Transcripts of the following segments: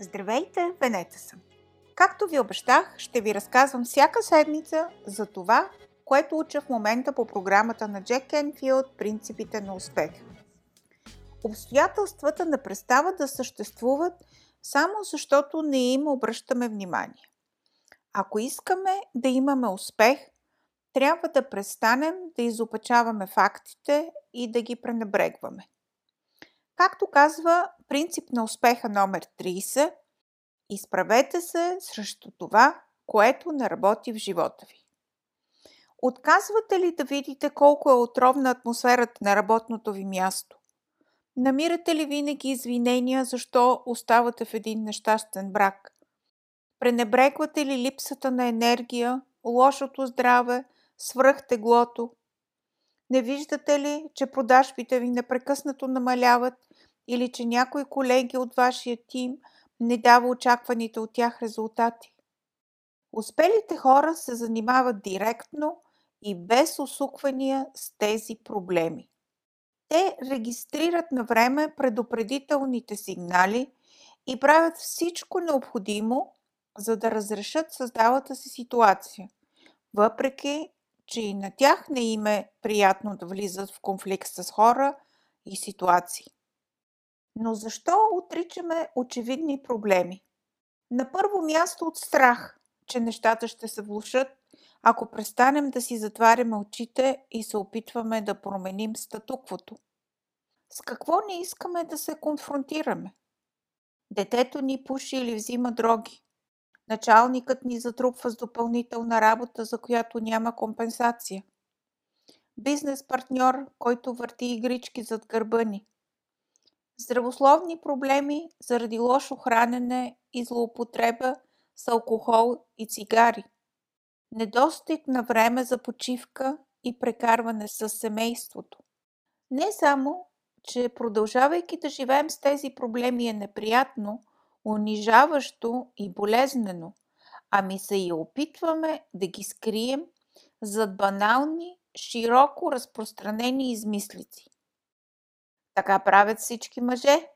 Здравейте, Венета съм! Както ви обещах, ще ви разказвам всяка седмица за това, което уча в момента по програмата на Джек Кенфилд «Принципите на успех». Обстоятелствата не престават да съществуват само защото не им обръщаме внимание. Ако искаме да имаме успех, трябва да престанем да изопачаваме фактите и да ги пренебрегваме. Както казва принцип на успеха номер 30, изправете се срещу това, което не работи в живота ви. Отказвате ли да видите колко е отровна атмосферата на работното ви място? Намирате ли винаги извинения защо оставате в един нещастен брак? Пренебрегвате ли липсата на енергия, лошото здраве, свръхтеглото? Не виждате ли, че продажбите ви непрекъснато намаляват или че някои колеги от вашия тим не дава очакваните от тях резултати? Успелите хора се занимават директно и без усуквания с тези проблеми. Те регистрират на време предупредителните сигнали и правят всичко необходимо, за да разрешат създалата си ситуация, въпреки че и на тях не им е приятно да влизат в конфликт с хора и ситуации. Но защо отричаме очевидни проблеми? На първо място от страх, че нещата ще се влушат, ако престанем да си затваряме очите и се опитваме да променим статуквото. С какво не искаме да се конфронтираме? Детето ни пуши или взима дроги. Началникът ни затрупва с допълнителна работа, за която няма компенсация. Бизнес партньор, който върти игрички зад гърба ни. Здравословни проблеми заради лошо хранене и злоупотреба с алкохол и цигари. Недостиг на време за почивка и прекарване с семейството. Не само, че продължавайки да живеем с тези проблеми е неприятно – унижаващо и болезнено, ами се и опитваме да ги скрием зад банални, широко разпространени измислици. Така правят всички мъже.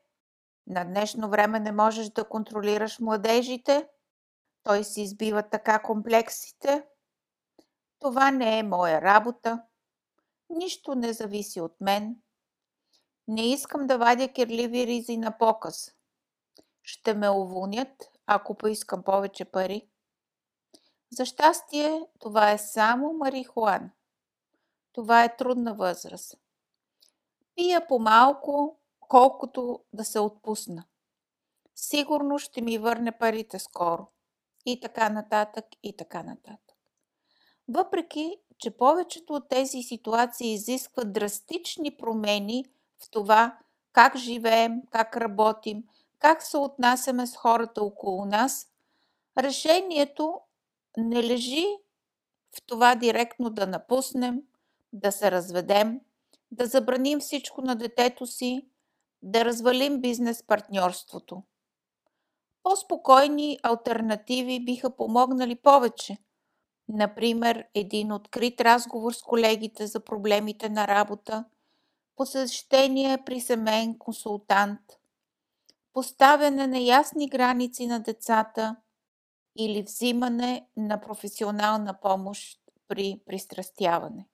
На днешно време не можеш да контролираш младежите. Той си избива така комплексите. Това не е моя работа. Нищо не зависи от мен. Не искам да вадя кирливи ризи на показ. Ще ме уволнят, ако поискам повече пари. За щастие, това е само марихуана. Това е трудна възраст. Пия по-малко, колкото да се отпусна. Сигурно ще ми върне парите скоро. И така нататък, и така нататък. Въпреки, че повечето от тези ситуации изискват драстични промени в това как живеем, как работим – как се отнасяме с хората около нас, решението не лежи в това директно да напуснем, да се разведем, да забраним всичко на детето си, да развалим бизнес партньорството. По-спокойни альтернативи биха помогнали повече. Например, един открит разговор с колегите за проблемите на работа, посещение при семейен консултант – поставяне на ясни граници на децата или взимане на професионална помощ при пристрастяване.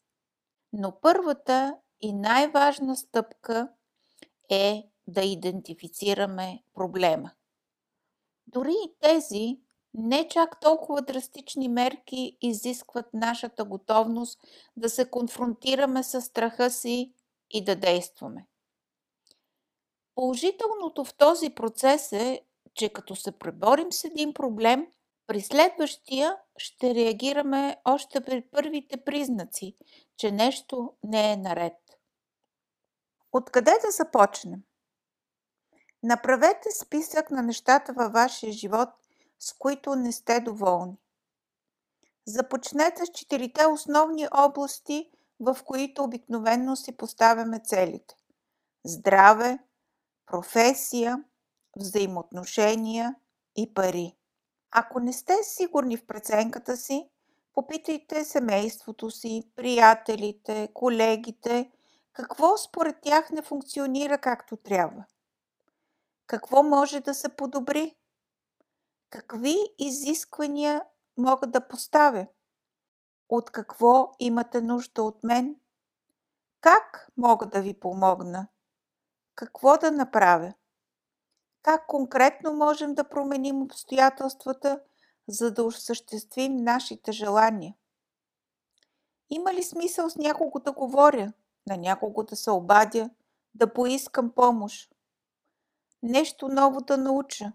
Но първата и най-важна стъпка е да идентифицираме проблема. Дори и тези не чак толкова драстични мерки изискват нашата готовност да се конфронтираме с страха си и да действаме. Положителното в този процес е, че като се преборим с един проблем, при следващия ще реагираме още при първите признаци, че нещо не е наред. Откъде да започнем? Направете списък на нещата във вашия живот, с които не сте доволни. Започнете с четирите основни области, в които обикновенно си поставяме целите. Здраве, професия, взаимоотношения и пари. Ако не сте сигурни в преценката си, попитайте семейството си, приятелите, колегите, какво според тях не функционира както трябва. Какво може да се подобри? Какви изисквания мога да поставя? От какво имате нужда от мен? Как мога да ви помогна? Какво да направя? Как конкретно можем да променим обстоятелствата, за да осъществим нашите желания? Има ли смисъл с някого да говоря, на някого да се обадя, да поискам помощ? Нещо ново да науча?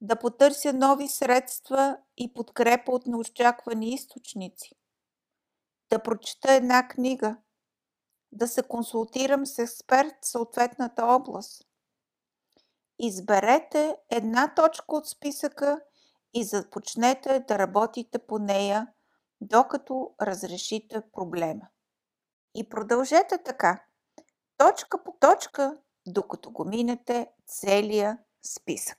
Да потърся нови средства и подкрепа от неочаквани източници? Да прочета една книга? Да се консултирам с експерт в съответната област? Изберете една точка от списъка и започнете да работите по нея, докато разрешите проблема. И продължете така, точка по точка, докато го минете целия списък.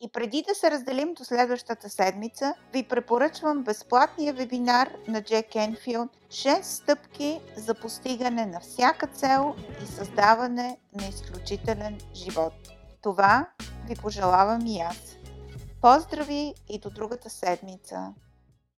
И преди да се разделим до следващата седмица, ви препоръчвам безплатния вебинар на Джек Енфилд 6 стъпки за постигане на всяка цел и създаване на изключителен живот. Това ви пожелавам и аз. Поздрави и до другата седмица!